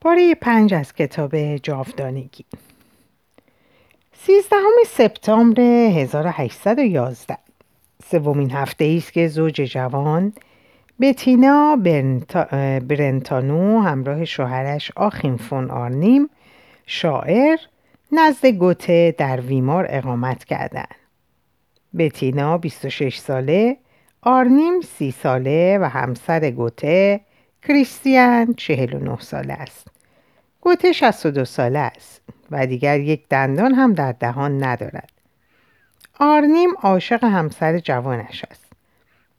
پاره پنج از کتاب جاودانگی سیزدهم سپتامبر 1811 سومین هفته است که زوج جوان بتینا برنتانو همراه شوهرش آخیم فون آرنیم شاعر نزد گوته در ویمار اقامت کردند. بتینا 26 ساله، آرنیم 30 ساله و همسر گوته کریستیان 49 ساله است. گوته 62 ساله است و دیگر یک دندان هم در دهان ندارد. آرنیم عاشق همسر جوانش است.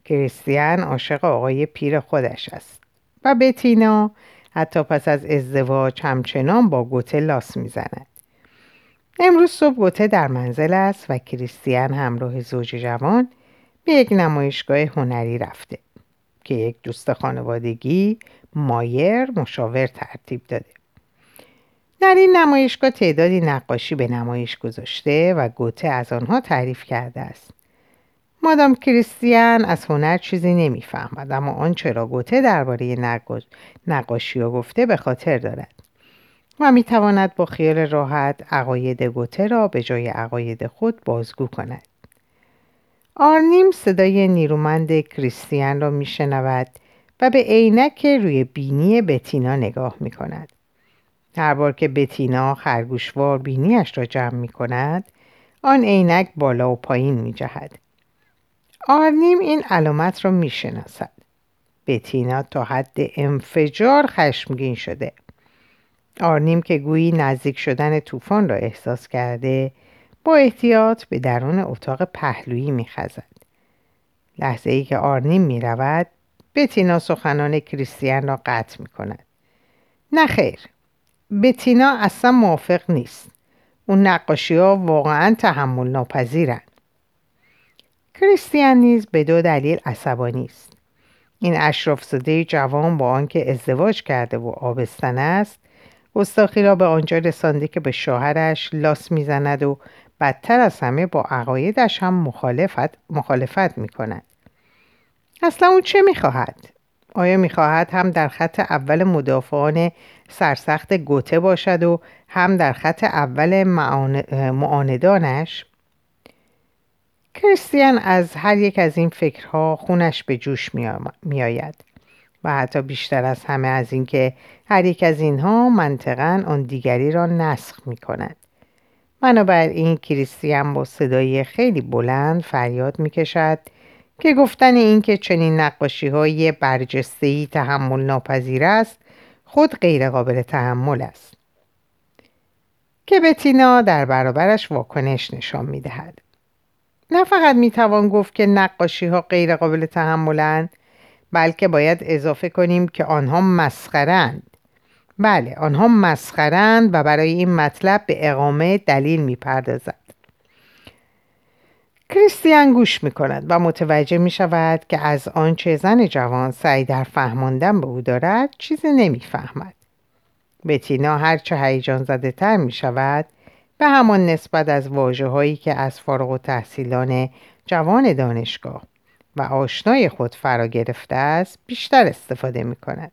کریستیان عاشق آقای پیر خودش است و بتینا حتی پس از ازدواج همچنان با گوته لاس می‌زند. امروز صبح گوته در منزل است و کریستیان همراه زوج جوان به یک نمایشگاه هنری رفته که یک دوست خانوادگی مایر مشاور ترتیب داده. در این نمایشگاه تعدادی نقاشی به نمایش گذاشته و گوته از آنها تعریف کرده است. مادام کریستیان از هنر چیزی نمی‌فهمد اما آنچه را گوته درباره نقاشی ها گفته به خاطر دارد و می‌تواند با خیال راحت عقاید گوته را به جای عقاید خود بازگو کند آرنیم صدای نیرومند کریستیان را میشنود و به عینک روی بینی بتینا نگاه می کند. هر بار که بتینا خرگوشوار بینیش را جمع می کند آن عینک بالا و پایین می جهد. آرنیم این علامت را می شناسد. بتینا تا حد انفجار خشمگین شده. آرنیم که گویی نزدیک شدن طوفان را احساس کرده با احتیاط به درون اتاق پهلویی می خزد. لحظه ای که آرنیم می رود بتینا سخنان کریستیان را قطع می کند. نه خیر. بتینا اصلا موافق نیست. اون نقاشی ها واقعا تحمل ناپذیرن. کریستیان نیز به دو دلیل عصبانی است این اشرافزاده جوان با آنکه ازدواج کرده و آبستن است گستاخی را به آنجا رسانده که به شوهرش لاس می‌زند و بدتر از همه با عقایدش هم مخالفت, مخالفت می کند. اصلا او چه می‌خواهد؟ آیا می‌خواهد هم در خط اول مدافعان سرسخت گوته باشد و هم در خط اول معاندانش؟ کریستیان از هر یک از این فکرها خونش به جوش می آید و حتی بیشتر از همه از اینکه هر یک از اینها منطقا آن دیگری را نسخ می کند. بنابراین کریستیان با صدای خیلی بلند فریاد می کشد که گفتن اینکه چنین نقاشی های برجسته تحمل ناپذیر است خود غیر قابل تحمل است. که بتینا در برابرش واکنش نشان می دهد. نه فقط می‌توان گفت که نقاشی ها غیر قابل تحملند بلکه باید اضافه کنیم که آنها مسخرند بله آنها مسخرند و برای این مطلب به اقامه دلیل می‌پردازد کریستیان گوش می کند و متوجه می شود که از آنچه زن جوان سعی در فهماندن به او دارد چیزی نمی‌فهمد. بتینا هرچه هیجان زده تر می شود به همان نسبت از واجه هایی که از فارغ و تحصیلان جوان دانشگاه و آشنای خود فرا گرفته است بیشتر استفاده می کند.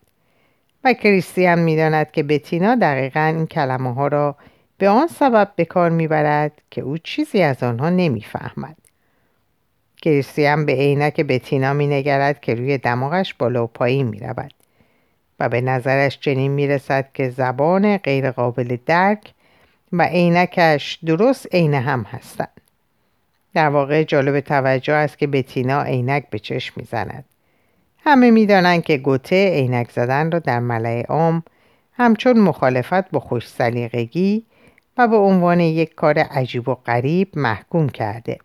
کریستیان می داند که بتینا دقیقا این کلمه ها را به آن سبب به کار می برد که او چیزی از آنها نمی فهمد. کریستیان به عینک بتینا می نگرد که روی دماغش بالا و پایین می رود و به نظرش چنین می رسد که زبان غیرقابل درک و عینکش درست عین هم هستند. در واقع جالب توجه است که بتینا عینک به چشم می‌زند. همه می‌دانند که گوته عینک زدن را در ملع عام همچون مخالفت با خوش سلیقگی و به عنوان یک کار عجیب و غریب محکوم کرده.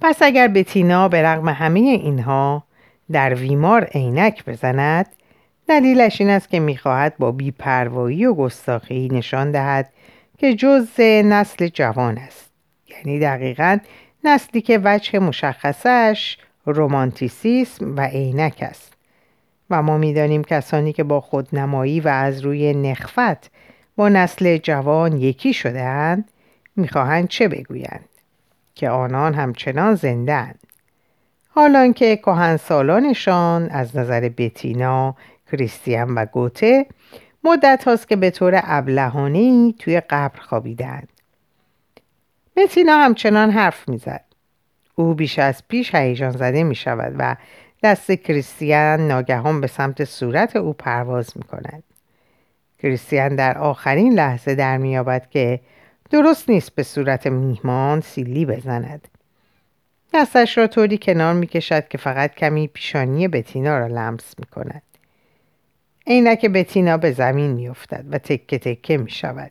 پس اگر بتینا به رغم همه اینها در ویمار عینک بزند دلیلش این است که می‌خواهد با بیپروایی و گستاخی نشان دهد که جز نسل جوان است یعنی دقیقا نسلی که وجه مشخصش رومانتیسیسم و عینک است و ما می‌دانیم کسانی که با خودنمایی و از روی نخفت با نسل جوان یکی شدهاند می‌خواهند چه بگویند که آنان همچنان زنده حالان که سالانشان از نظر بتینا کریستیان و گوته مدت هاست که به طور ابلهانه توی قبر خوابیدند. بتینا همچنان حرف می‌زد. او بیش از پیش هیجان زده می شود و دست کریستیان ناگهان به سمت صورت او پرواز می کند. کریستیان در آخرین لحظه در میابد که درست نیست به صورت میهمان سیلی بزند. دستش را طوری کنار می کشد که فقط کمی پیشانی بتینا را لمس می کند. عینک بتینا به زمین می افتد و تکه تکه می شود.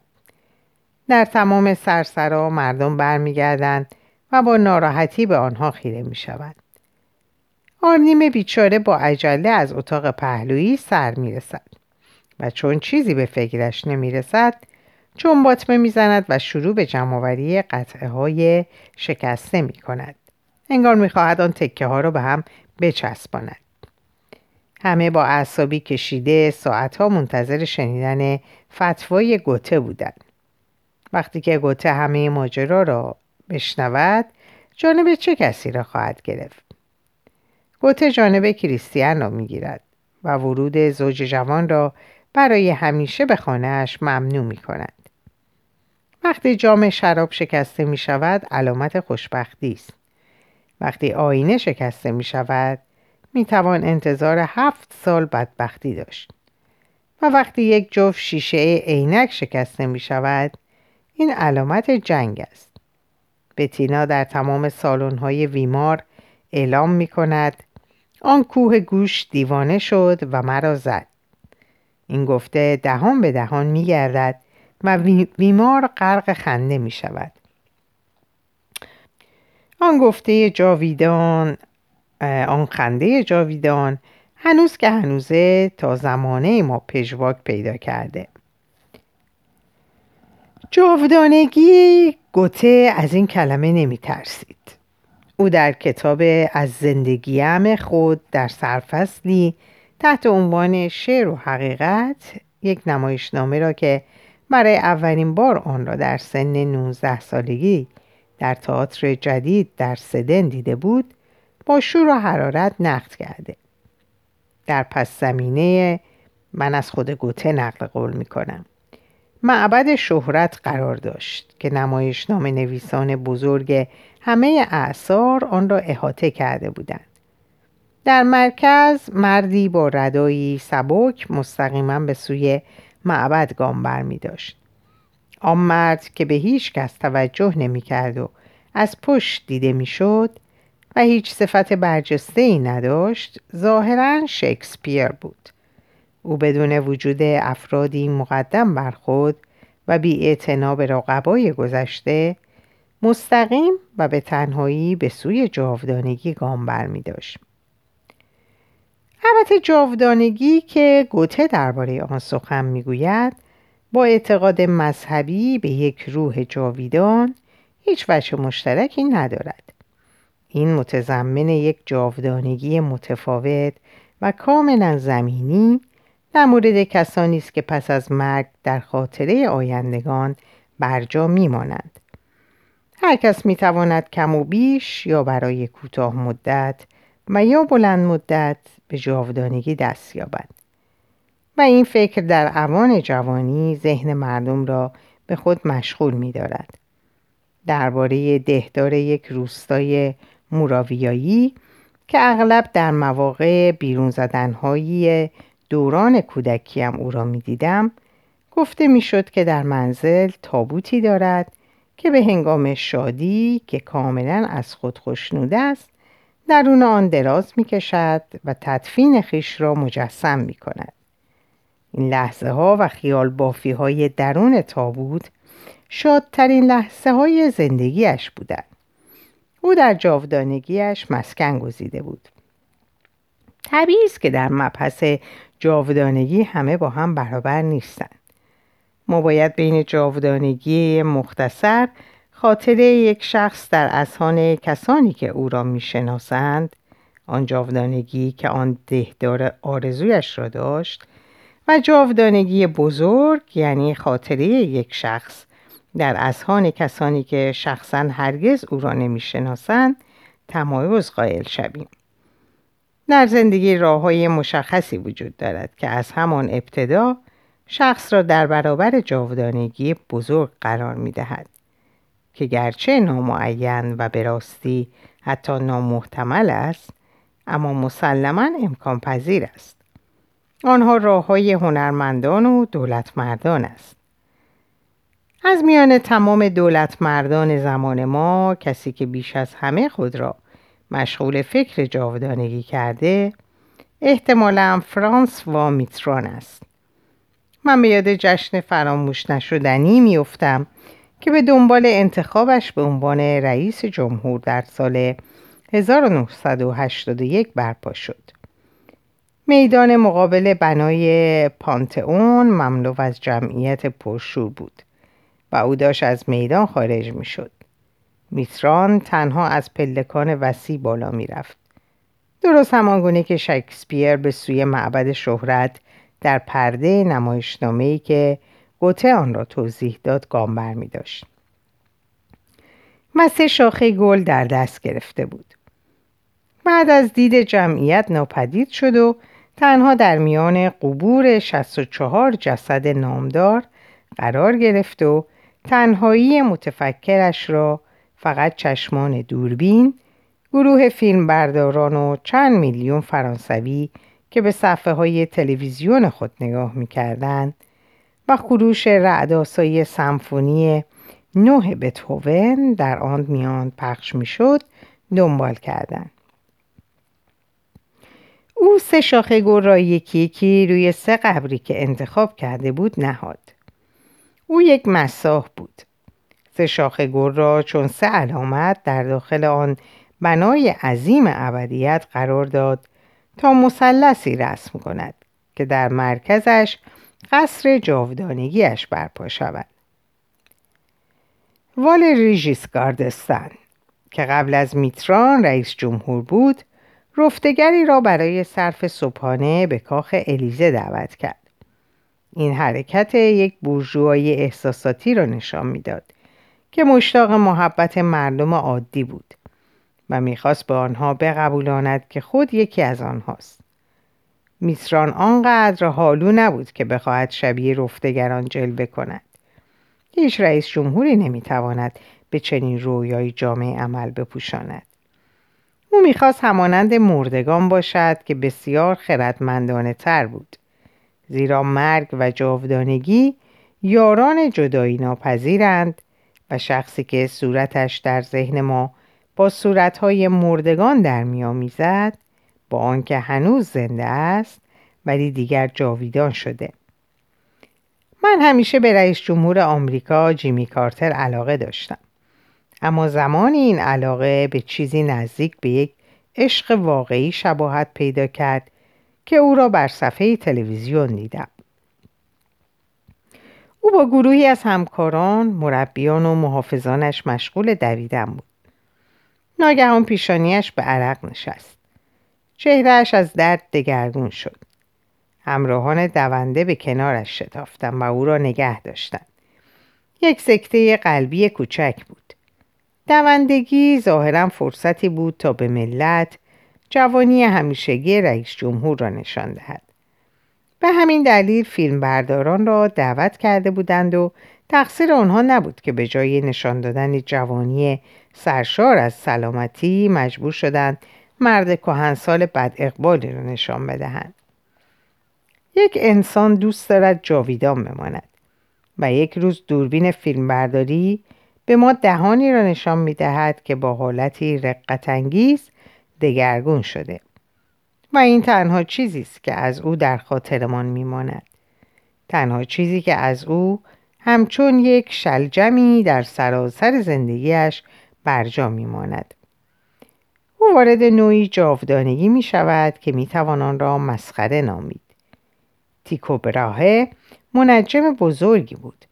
در تمام سرسرا مردم برمیگردند و با ناراحتی به آنها خیره می شود. آرنیم بیچاره با عجله از اتاق پهلویی سر می رسد و چون چیزی به فکرش نمی رسد چون باطمه می زند و شروع به جمعوری قطعه های شکسته می کند. انگار می خواهد آن تکه ها را به هم بچسباند. همه با اعصابی کشیده ساعتها منتظر شنیدن فتوای گوته بودند. وقتی که گوته همه ماجرا را بشنود جانب چه کسی را خواهد گرفت گوته جانب کریستیان را می‌گیرد و ورود زوج جوان را برای همیشه به خانهاش ممنوع می کند. وقتی جام شراب شکسته می شود علامت خوشبختی است. وقتی آینه شکسته می شود می توان انتظار هفت سال بدبختی داشت. و وقتی یک جفت شیشه عینک شکسته می شود این علامت جنگ است. بتینا در تمام سالن‌های ویمار اعلام می کند آن کوه گوش دیوانه شد و مرا زد. این گفته دهان به دهان می گردد و ویمار غرق خنده می شود. آن گفته جاویدان آن خنده جاویدان هنوز که هنوزه تا زمانه ما پژواک پیدا کرده جاودانگی گوته از این کلمه نمی ترسید. او در کتاب از زندگیم خود در سرفصلی تحت عنوان شعر و حقیقت یک نمایشنامه را که برای اولین بار آن را در سن 19 سالگی در تئاتر جدید در سدن دیده بود با شور و حرارت نقد کرده در پس زمینه من از خود گوته نقل قول می کنم معبد شهرت قرار داشت که نمایشنامه نویسان بزرگ همه اعثار آن را احاطه کرده بودند. در مرکز مردی با ردایی سبک مستقیما به سوی معبد گام بر می داشت. آن مرد که به هیچ کس توجه نمی کرد و از پشت دیده می شد و هیچ صفت برجسته ای نداشت ظاهرا شکسپیر بود. او بدون وجود افرادی مقدم بر خود و بی به رقبای گذشته مستقیم و به تنهایی به سوی جاودانگی گام بر می داشت. البته جاودانگی که گوته درباره آن سخن می‌گوید با اعتقاد مذهبی به یک روح جاویدان هیچ وجه مشترکی ندارد این متضمن یک جاودانگی متفاوت و کاملا زمینی در مورد کسانی است که پس از مرگ در خاطره آیندگان برجا میمانند هر کس می‌تواند کم و بیش یا برای کوتاه مدت و یا بلند مدت به جاودانگی دست یابد و این فکر در اوان جوانی ذهن مردم را به خود مشغول می دارد. درباره دهدار یک روستای موراویایی که اغلب در مواقع بیرون زدنهایی دوران کودکیم او را می دیدم گفته می شد که در منزل تابوتی دارد که به هنگام شادی که کاملا از خود خوشنوده است درون آن دراز می کشد و تدفین خیش را مجسم می کند. این لحظه ها و خیال بافی های درون تابوت شادترین لحظه های زندگیش بودند. او در جاودانگیش مسکن گزیده بود. طبیعی است که در مبحث جاودانگی همه با هم برابر نیستند. ما باید بین جاودانگی مختصر خاطره یک شخص در اذهان کسانی که او را می‌شناسند آن جاودانگی که آن دهدار آرزویش را داشت و جاودانگی بزرگ یعنی خاطره یک شخص در اذهان کسانی که شخصا هرگز او را نمی‌شناسند تمایز قائل شویم در زندگی راه های مشخصی وجود دارد که از همان ابتدا شخص را در برابر جاودانگی بزرگ قرار می دهد که گرچه نامعین و به راستی حتی نامحتمل است اما مسلما امکان پذیر است. آنها راه های هنرمندان و دولتمردان است. از میان تمام دولتمردان زمان ما کسی که بیش از همه خود را مشغول فکر جاودانگی کرده احتمالا فرانس و میتران است من به یاد جشن فراموش نشدنی میافتم که به دنبال انتخابش به عنوان رئیس جمهور در سال 1981 برپا شد. میدان مقابل بنای پانتئون مملو از جمعیت پرشور بود و او داشت از میدان خارج می شد. میتران تنها از پلکان وسیع بالا می رفت. درست همانگونه که شکسپیر به سوی معبد شهرت در پرده نمایشنامه‌ای که گوته آن را توضیح داد گام بر می داشت. شاخه گل در دست گرفته بود. بعد از دید جمعیت ناپدید شد و تنها در میان قبور 64 جسد نامدار قرار گرفت و تنهایی متفکرش را فقط چشمان دوربین گروه فیلمبرداران و چند میلیون فرانسوی که به صفحه های تلویزیون خود نگاه می‌کردند و خروش رعداسایی سمفونی نوه بتهوون در آن میان پخش می‌شد دنبال کردند. او سه شاخه گل را یکی یکی روی سه قبری که انتخاب کرده بود نهاد. او یک مساح بود. سه شاخه گل را چون سه علامت در داخل آن بنای عظیم ابدیت قرار داد تا مثلثی رسم کند که در مرکزش قصر جاودانگیش برپا شود. وال ریژیس گاردستن که قبل از میتران رئیس جمهور بود رفتگری را برای صرف صبحانه به کاخ الیزه دعوت کرد. این حرکت یک بورژوایی احساساتی را نشان می‌داد. که مشتاق محبت مردم عادی بود و می‌خواست به آنها بقبولاند که خود یکی از آنهاست. میسران آنقدر حالو نبود که بخواهد شبیه رفتگران جلوه کند. هیچ رئیس جمهوری نمی‌تواند به چنین رویای جامعه عمل بپوشاند. او می‌خواست همانند مردگان باشد که بسیار خردمندانه تر بود. زیرا مرگ و جاودانگی یاران جدایی ناپذیرند و شخصی که صورتش در ذهن ما با صورتهای مردگان در میآمیزد با آنکه هنوز زنده است ولی دیگر جاویدان شده. من همیشه به رئیس جمهور آمریکا جیمی کارتر علاقه داشتم. اما زمانی این علاقه به چیزی نزدیک به یک عشق واقعی شباهت پیدا کرد که او را بر صفحه تلویزیون دیدم. او با گروهی از همکاران مربیان و محافظانش مشغول دویدن بود. ناگهان پیشانیش به عرق نشست. چهرهش از درد دگرگون شد. همراهان دونده به کنارش شتافتند و او را نگه داشتند. یک سکته قلبی کوچک بود. دوندگی ظاهرا فرصتی بود تا به ملت جوانی همیشگی رئیس جمهور را نشان دهد. به همین دلیل فیلمبرداران را دعوت کرده بودند و تقصیر آنها نبود که به جای نشان دادن جوانی سرشار از سلامتی مجبور شدند مرد کهنسال بد اقبالی را نشان بدهند. یک انسان دوست دارد جاویدان بماند و یک روز دوربین فیلمبرداری به ما دهانی را نشان می دهد که با حالتی رقتانگیز دگرگون شده. و این تنها چیزی است که از او در خاطرمان میماند. تنها چیزی که از او همچون یک شلجمی در سراسر زندگیش برجا میماند. او وارد نوعی جاودانگی می شود که می توان آن را مسخره نامید. تیکو براهه منجم بزرگی بود.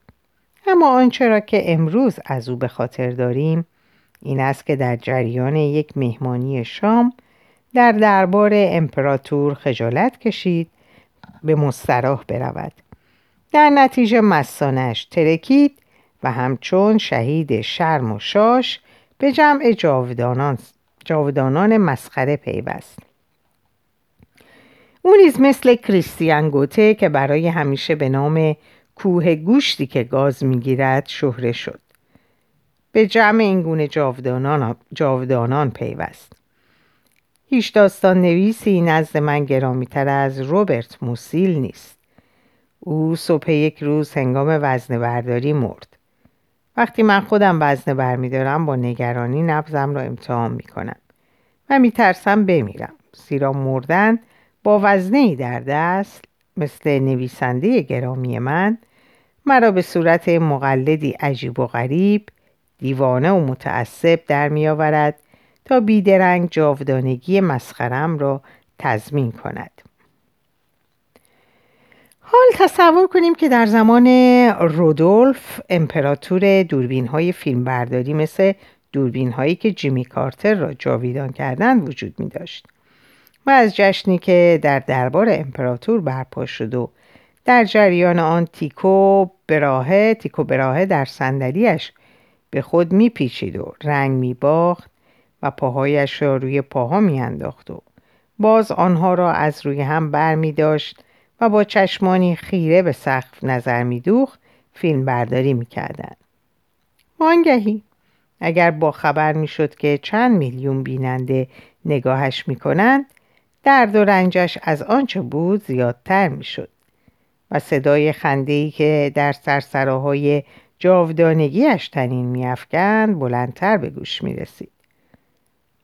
اما آنچه را که امروز از او به خاطر داریم این است که در جریان یک مهمانی شام در دربار امپراتور خجالت کشید به مستراح برود. در نتیجه مسانش ترکید و همچون شهید شرم و شاش به جمع جاودانان, جاودانان مسخره پیوست. او نیز مثل کریستیان گوته که برای همیشه به نام کوه گوشتی که گاز می‌گیرد شهره شد. به جمع این گونه جاودانان, جاودانان پیوست. هیچ داستان نویسی نزد من گرامیتر از روبرت موسیل نیست. او صبح یک روز هنگام وزن برداری مرد. وقتی من خودم وزنه برمیدارم با نگرانی نبزم را امتحان می‌کنم و میترسم بمیرم. زیرا مردن با وزنه در دست مثل نویسنده گرامی من مرا به صورت مقلدی عجیب و غریب دیوانه و متعصب در میآورد تا بیدرنگ جاودانگی مسخرم را تضمین کند. حال تصور کنیم که در زمان رودولف امپراتور دوربین های فیلم برداری مثل دوربین هایی که جیمی کارتر را جاویدان کردن وجود می داشت و از جشنی که در دربار امپراتور برپا شد و در جریان آن تیکو براهه تیکو براهه در صندلیاش به خود میپیچید و رنگ میباخت و پاهایش را روی پاها میانداخت و باز آنها را از روی هم بر می داشت و با چشمانی خیره به سقف نظر میدوخت فیلم برداری می‌کردند. وانگهی اگر با خبر می‌شد که چند میلیون بیننده نگاهش می‌کنند درد و رنجش از آنچه بود زیادتر می‌شد و صدای خنده‌ای که در سرسراهای جاودانگیش تنین میافکند بلندتر به گوش می‌رسید.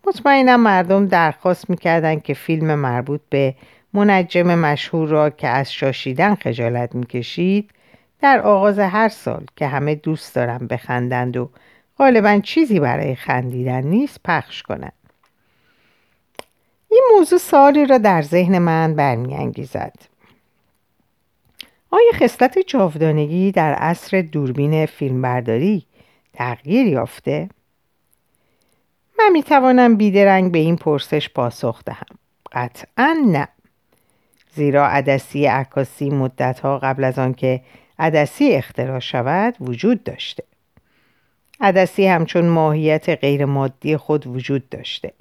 مطمئنم مردم درخواست می‌کردند که فیلم مربوط به منجم مشهور را که از شاشیدن خجالت می‌کشید در آغاز هر سال که همه دوست دارن بخندند و غالبا چیزی برای خندیدن نیست پخش کنند این موضوع سالی را در ذهن من برمیانگیزد آیا خصلت جاودانگی در عصر دوربین فیلمبرداری تغییر یافته؟ من می‌توانم بیدرنگ به این پرسش پاسخ دهم. قطعا نه. زیرا عدسی عکاسی مدتها قبل از آنکه عدسی اختراع شود وجود داشته. عدسی همچون ماهیت غیر مادی خود وجود داشته.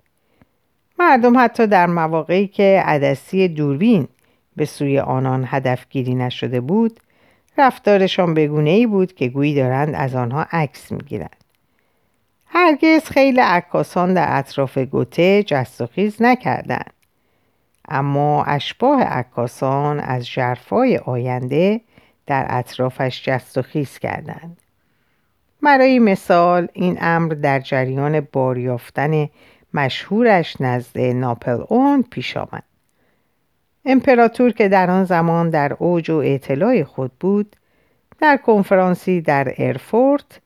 مردم حتی در مواقعی که عدسی دوربین به سوی آنان هدفگیری نشده بود رفتارشان بگونه ای بود که گویی دارند از آنها عکس می‌گیرند. هرگز خیلی عکاسان در اطراف گوته جست و خیز نکردند. اما اشباه عکاسان از جرفای آینده در اطرافش جست و خیز کردند. برای مثال این امر در جریان باریافتن مشهورش نزد ناپل اون پیش آمد. امپراتور که در آن زمان در اوج و اطلاع خود بود در کنفرانسی در ارفورت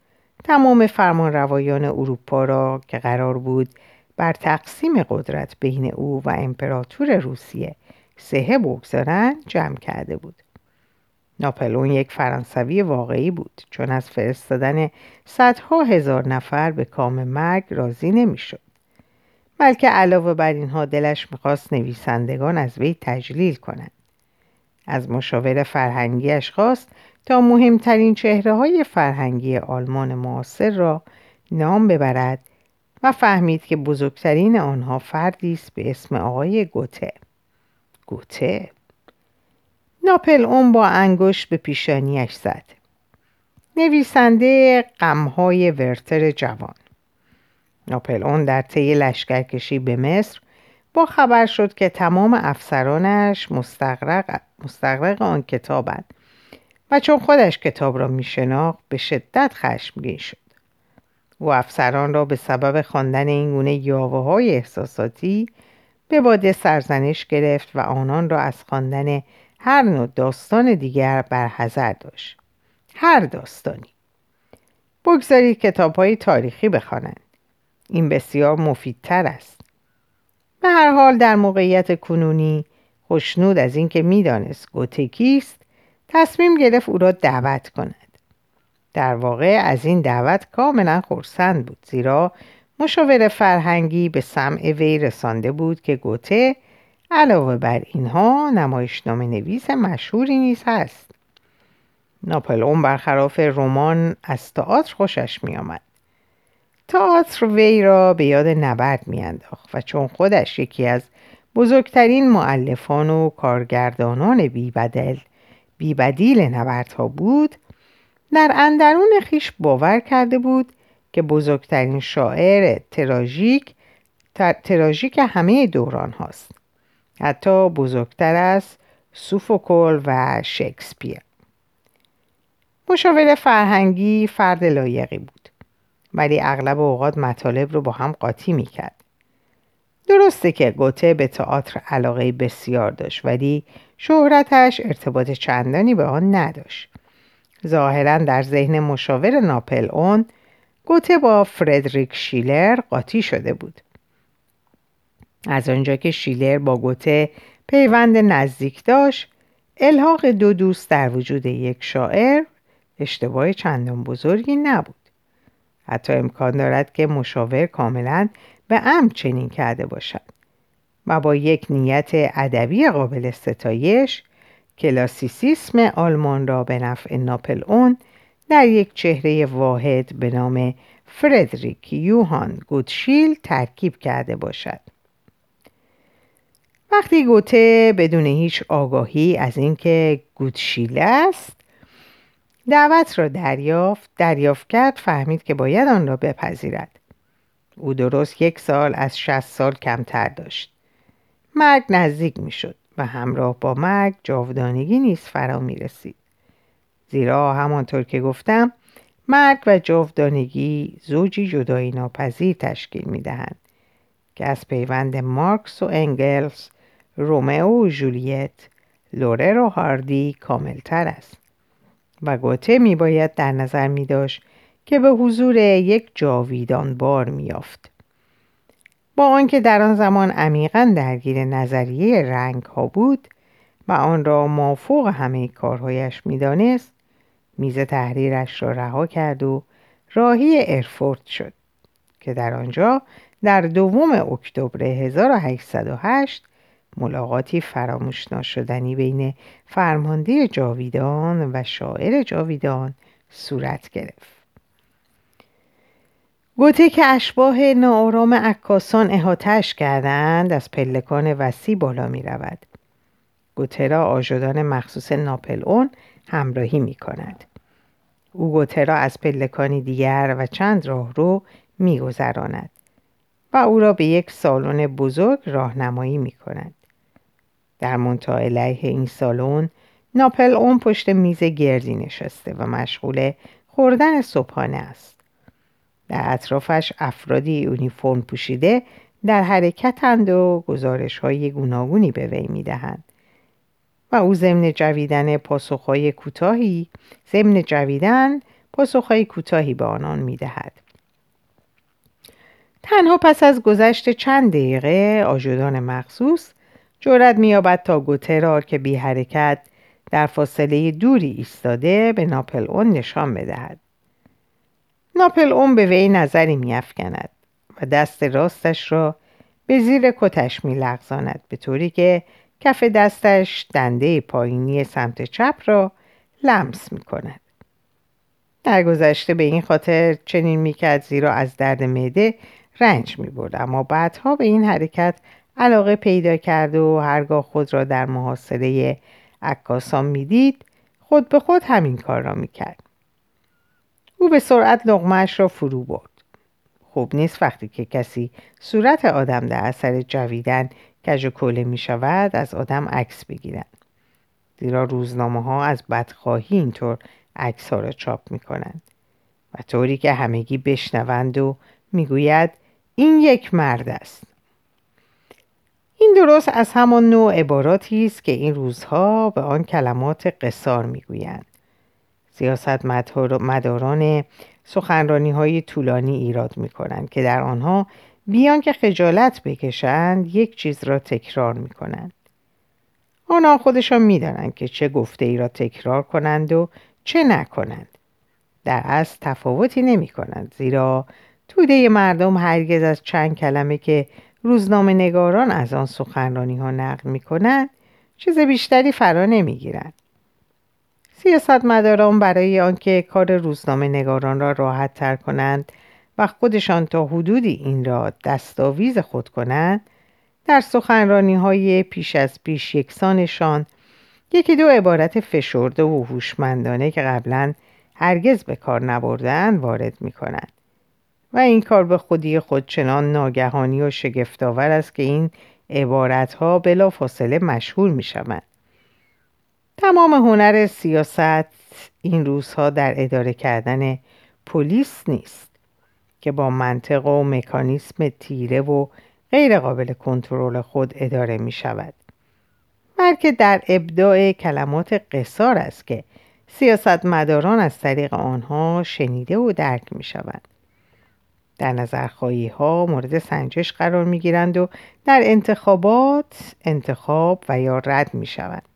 تمام فرمانروایان اروپا را که قرار بود بر تقسیم قدرت بین او و امپراتور روسیه سهه بگذارند جمع کرده بود. ناپلون یک فرانسوی واقعی بود. چون از فرستادن صدها هزار نفر به کام مرگ راضی نمی‌شد. بلکه علاوه بر اینها دلش می‌خواست نویسندگان از وی تجلیل کنند از مشاور فرهنگیش خواست تا مهمترین چهره های فرهنگی آلمان معاصر را نام ببرد و فهمید که بزرگترین آنها فردی است به اسم آقای گوته. گوته؟ ناپل اون با انگشت به پیشانیش زد. نویسنده غمهای ورتر جوان. ناپل اون در طی لشکرکشی به مصر با خبر شد که تمام افسرانش مستقرق, مستقرق آن کتابند. و چون خودش کتاب را میشناخت به شدت خشمگین شد. و افسران را به سبب خواندن این گونه یاوه های احساساتی به باده سرزنش گرفت و آنان را از خواندن هر نوع داستان دیگر برحضر داشت. هر داستانی. بگذارید کتاب های تاریخی بخوانند. این بسیار مفیدتر است. به هر حال در موقعیت کنونی خوشنود از اینکه می‌دانست گوته کیست تصمیم گرفت او را دعوت کند. در واقع از این دعوت کاملا خورسند بود زیرا مشاور فرهنگی به سمع وی رسانده بود که گوته علاوه بر اینها نمایشنامه نویس مشهوری نیز هست. ناپلئون برخلاف رمان از تئاتر خوشش میآمد. تئاتر وی را به یاد نبرد میانداخت و چون خودش یکی از بزرگترین معلفان و کارگردانان بیبدل بیبدیل نبردها بود در اندرون خیش باور کرده بود که بزرگترین شاعر تراژیک تراژیک همه دوران هاست. حتی بزرگتر از سوفوکل و شکسپیر. مشاور فرهنگی فرد لایقی بود ولی اغلب اوقات مطالب رو با هم قاطی می‌کرد. درسته که گوته به تئاتر علاقه بسیار داشت ولی شهرتش ارتباط چندانی به آن نداشت. ظاهرا در ذهن مشاور ناپل اون گوته با فردریک شیلر قاطی شده بود. از آنجا که شیلر با گوته پیوند نزدیک داشت الحاق دو دوست در وجود یک شاعر اشتباه چندان بزرگی نبود. حتی امکان دارد که مشاور کاملا به ام چنین کرده باشد. و با یک نیت ادبی قابل ستایش کلاسیسیسم آلمان را به نفع ناپل اون در یک چهره واحد به نام فردریک یوهان گوتشیل ترکیب کرده باشد. وقتی گوته بدون هیچ آگاهی از اینکه گوتشیل است دعوت را دریافت دریافت کرد فهمید که باید آن را بپذیرد. او درست یک سال از شست سال کمتر داشت. مرگ نزدیک می شد و همراه با مرگ جاودانگی نیز فرا می رسید زیرا همانطور که گفتم مرگ و جاودانگی زوجی جدایی ناپذیر تشکیل می دهند که از پیوند مارکس و انگلز رومئو و جولیت لورر و هاردی کاملتر است و گوته می باید در نظر می داشت که به حضور یک جاویدان بار میافت با آنکه در آن زمان عمیقا درگیر نظریه رنگ ها بود و آن را مافوق همه کارهایش می‌دانست میز تحریرش را رها کرد و راهی ارفورت شد که در آنجا در دوم اکتبر 1808 ملاقاتی فراموش ناشدنی بین فرمانده جاویدان و شاعر جاویدان صورت گرفت. گوته که اشباه ناآرام عکاسان احاتش کردند از پلکان وسیع بالا می رود. گوته را آژدان مخصوص ناپل اون همراهی می کند. او گوته را از پلکانی دیگر و چند راه رو می گذراند و او را به یک سالن بزرگ راهنمایی می کند. در منتها علیه این سالن ناپل اون پشت میز گردی نشسته و مشغول خوردن صبحانه است. در اطرافش افرادی یونیفرم پوشیده در حرکتند و گزارش های گوناگونی به وی می‌دهند. و او ضمن جویدن پاسخهای کوتاهی ضمن جویدن پاسخهای کوتاهی به آنان می‌دهد. تنها پس از گذشت چند دقیقه آجودان مخصوص جرأت مییابد تا گوته را که بی حرکت در فاصله دوری ایستاده به ناپل اون نشان بدهد. ناپل اون به وی نظری میافکند و دست راستش را به زیر کتش میلغزاند به طوری که کف دستش دنده پایینی سمت چپ را لمس می کند. در گذشته به این خاطر چنین می‌کرد زیرا از درد معده رنج می برد اما بعدها به این حرکت علاقه پیدا کرد و هرگاه خود را در محاصره عکاسان می‌دید خود به خود همین کار را می‌کرد او به سرعت لغمهش را فرو برد. خوب نیست وقتی که کسی صورت آدم در اثر جویدن کج و کوله می شود از آدم عکس بگیرند زیرا روزنامه ها از بدخواهی اینطور عکس ها را چاپ می کنند و طوری که همگی بشنوند و می‌گوید این یک مرد است. این درست از همان نوع عباراتی است که این روزها به آن کلمات قصار می‌گویند. سیاست مداران سخنرانی های طولانی ایراد می کنند که در آنها بیان که خجالت بکشند یک چیز را تکرار می کنند. آنها خودشان می دانند که چه گفته ای را تکرار کنند و چه نکنند. در اصل تفاوتی نمی کنند زیرا توده مردم هرگز از چند کلمه که روزنامه نگاران از آن سخنرانی ها نقل می کنند چیز بیشتری فرا نمی گیرند. سیاستمداران برای آنکه کار روزنامه نگاران را راحت تر کنند و خودشان تا حدودی این را دستاویز خود کنند در سخنرانی های پیش از پیش یکسانشان یکی دو عبارت فشرده و هوشمندانه که قبلا هرگز به کار نبردن وارد می کنند. و این کار به خودی خود چنان ناگهانی و شگفتآور است که این عبارتها بلا فاصله مشهور می شوند. تمام هنر سیاست این روزها در اداره کردن پلیس نیست که با منطق و مکانیسم تیره و غیر قابل کنترل خود اداره می شود بلکه در ابداع کلمات قصار است که سیاستمداران از طریق آنها شنیده و درک می شوند در نظرخواهی ها مورد سنجش قرار می گیرند و در انتخابات انتخاب و یا رد می شوند.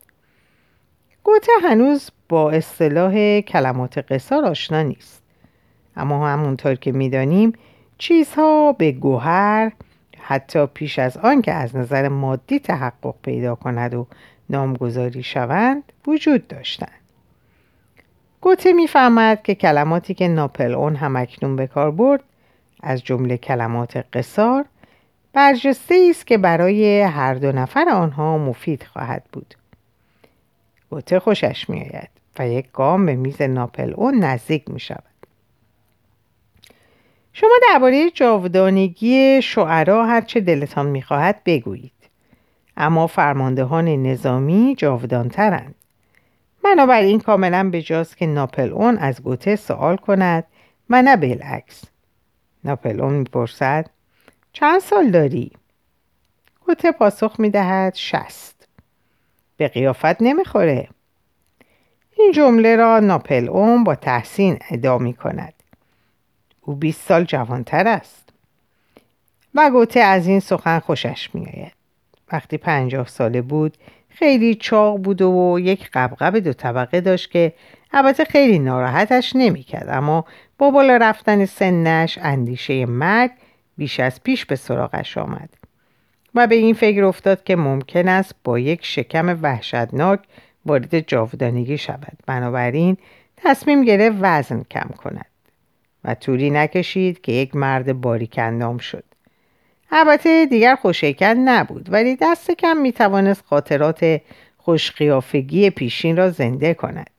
گوته هنوز با اصطلاح کلمات قصار آشنا نیست. اما همونطور که می‌دانیم چیزها به گوهر حتی پیش از آن که از نظر مادی تحقق پیدا کند و نامگذاری شوند وجود داشتند. گوته می‌فهمد که کلماتی که ناپل اون همکنون به کار برد از جمله کلمات قصار برجسته است که برای هر دو نفر آنها مفید خواهد بود گوته خوشش میآید و یک گام به میز ناپل اون نزدیک می شود شما درباره جاودانگی شعرا هرچه دلتان می‌خواهد بگویید. اما فرماندهان نظامی جاودانترند. بنابراین کاملا بجاست که ناپل اون از گوته سوال کند و نه بالعکس. ناپل اون می‌پرسد چند سال داری؟ گوته پاسخ می‌دهد شست به قیافت نمی‌خوره. این جمله را ناپل اون با تحسین ادا می کند او 20 سال جوانتر است. و گوته از این سخن خوشش میآید. وقتی پنجاه ساله بود خیلی چاق بود و یک قبقب دو طبقه داشت که البته خیلی ناراحتش نمی‌کرد اما با بالا رفتن سنش اندیشه مرگ بیش از پیش به سراغش آمد. و به این فکر افتاد که ممکن است با یک شکم وحشتناک وارد جاودانگی شود. بنابراین تصمیم گرفت وزن کم کند و طولی نکشید که یک مرد باریکندام شد. البته دیگر خوشیکن نبود ولی دست کم می توانست خاطرات خوشقیافگی پیشین را زنده کند.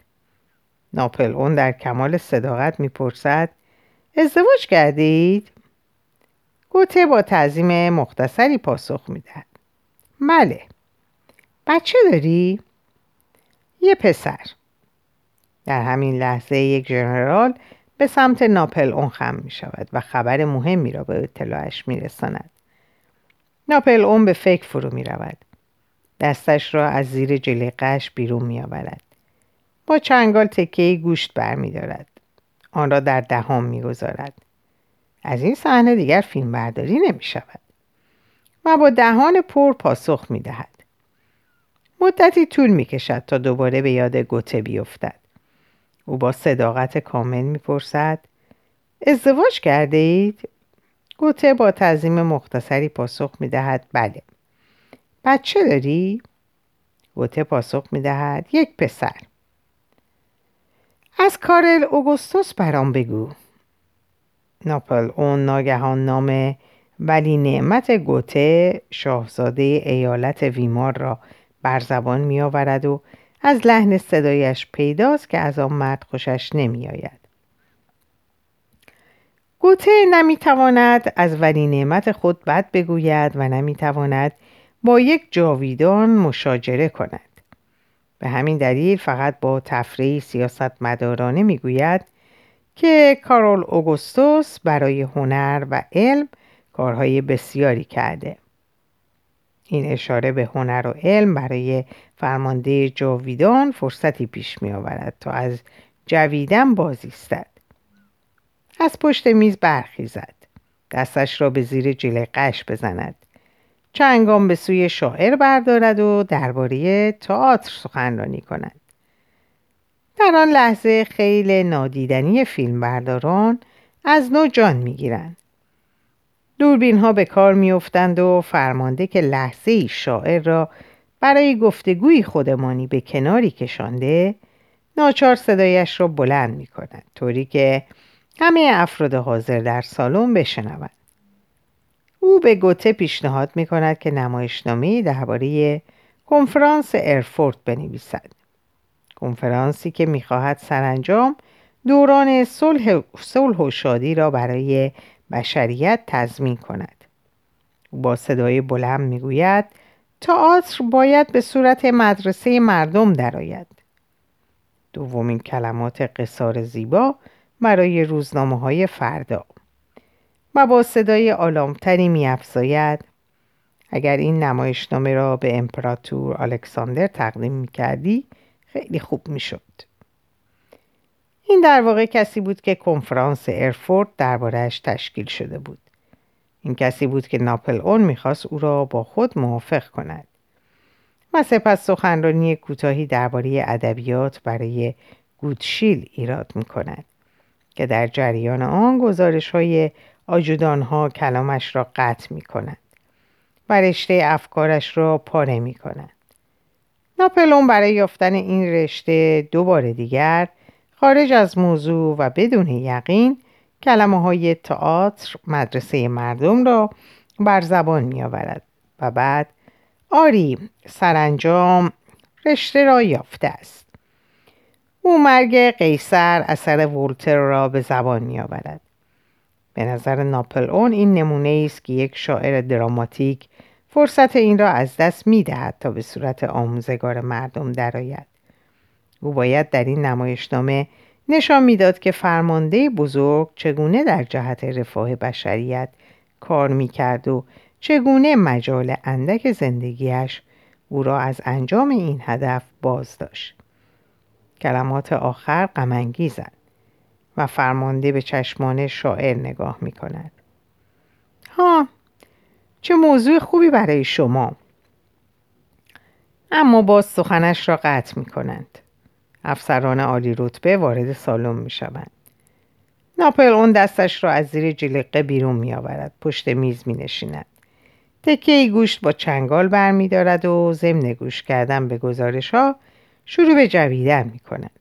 ناپل اون در کمال صداقت می‌پرسد ازدواج کردید؟ گوته با تعظیم مختصری پاسخ می‌دهد بله بچه داری؟ یه پسر در همین لحظه یک ژنرال به سمت ناپل اون خم می شود و خبر مهمی را به اطلاعش می رساند. ناپل اون به فکر فرو می رود. دستش را از زیر جلیقش بیرون می آورد. با چنگال تکه گوشت برمیدارد آن را در دهان می‌گذارد از این صحنه دیگر فیلم برداری نمی شود و با دهان پر پاسخ می دهد. مدتی طول می کشد تا دوباره به یاد گوته بیفتد. او با صداقت کامل می پرسد ازدواج کرده اید؟ گوته با تعظیم مختصری پاسخ می دهد بله. بچه داری؟ گوته پاسخ می دهد یک پسر. از کارل اوگوستوس برام بگو ناپل اون ناگهان نام ولی نعمت گوته شاهزاده ایالت ویمار را بر زبان می آورد و از لحن صدایش پیداست که از آن مرد خوشش نمی آید. گوته نمی تواند از ولی نعمت خود بد بگوید و نمی تواند با یک جاویدان مشاجره کند. به همین دلیل فقط با تفریح سیاست مدارانه می‌گوید که کارول اوگوستوس برای هنر و علم کارهای بسیاری کرده. این اشاره به هنر و علم برای فرمانده جاویدان فرصتی پیش می آورد تا از جویدن بازیستد. از پشت میز برخیزد. دستش را به زیر جلقش بزند. چنگام به سوی شاعر بردارد و درباره تئاتر سخنرانی کند در آن لحظه خیلی نادیدنی فیلمبرداران از نو جان می‌گیرند. دوربین ها به کار میافتند و فرمانده که لحظه ای شاعر را برای گفتگوی خودمانی به کناری کشانده ناچار صدایش را بلند می کند طوری که همه افراد حاضر در سالن بشنوند. او به گوته پیشنهاد می کند که نمایشنامه درباره کنفرانس ارفورت بنویسد. کنفرانسی که می‌خواهد سرانجام دوران صلح و شادی را برای بشریت تضمین کند. با صدای بلند می‌گوید تئاتر باید به صورت مدرسه مردم درآید. دومین کلمات قصار زیبا برای روزنامه های فردا. و با صدای آلامتری میافزاید اگر این نمایشنامه را به امپراتور الکساندر تقدیم می‌کردی خیلی خوب می‌شد. این در واقع کسی بود که کنفرانس ارفورد دربارهش تشکیل شده بود. این کسی بود که ناپل اون می‌خواست او را با خود موافق کند. و سپس سخنرانی کوتاهی درباره ادبیات برای گودشیل ایراد می کند که در جریان آن گزارش های آجودان ها کلامش را قطع می کند و رشته افکارش را پاره می کند. ناپلون برای یافتن این رشته دوباره دیگر خارج از موضوع و بدون یقین کلمه های تئاتر مدرسه مردم را بر زبان می آورد و بعد آری سرانجام رشته را یافته است. او مرگ قیصر اثر ولتر را به زبان می آورد به نظر ناپل اون این نمونه است که یک شاعر دراماتیک فرصت این را از دست می دهد تا به صورت آموزگار مردم درآید. او باید در این نمایشنامه نشان می‌داد که فرمانده بزرگ چگونه در جهت رفاه بشریت کار می کرد و چگونه مجال اندک زندگیش او را از انجام این هدف باز داشت. کلمات آخر غمانگیزند و فرمانده به چشمان شاعر نگاه می کند. ها چه موضوع خوبی برای شما اما باز سخنش را قطع می کنند. افسران عالی رتبه وارد سالن می شوند. ناپل اون دستش را از زیر جلقه بیرون می آورد. پشت میز می نشیند. تکه گوشت با چنگال بر می دارد و ضمن گوش کردن به گزارش ها شروع به جویدن می کند.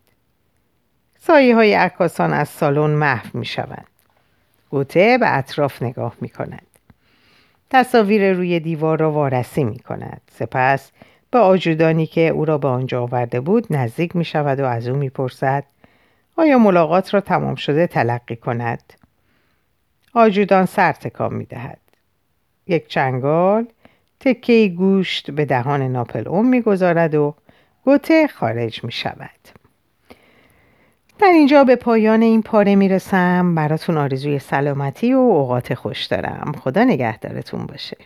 سایه های عکاسان از سالن محو می شوند. گوته به اطراف نگاه می کند. تصاویر روی دیوار را وارسی می کند. سپس به آجودانی که او را به آنجا آورده بود نزدیک می شود و از او می پرسد آیا ملاقات را تمام شده تلقی کند؟ آجودان سر تکان می دهد. یک چنگال تکه گوشت به دهان ناپل اون می گذارد و گوته خارج می شود. در اینجا به پایان این پاره می‌رسم. براتون آرزوی سلامتی و اوقات خوش دارم. خدا نگهدارتون باشه.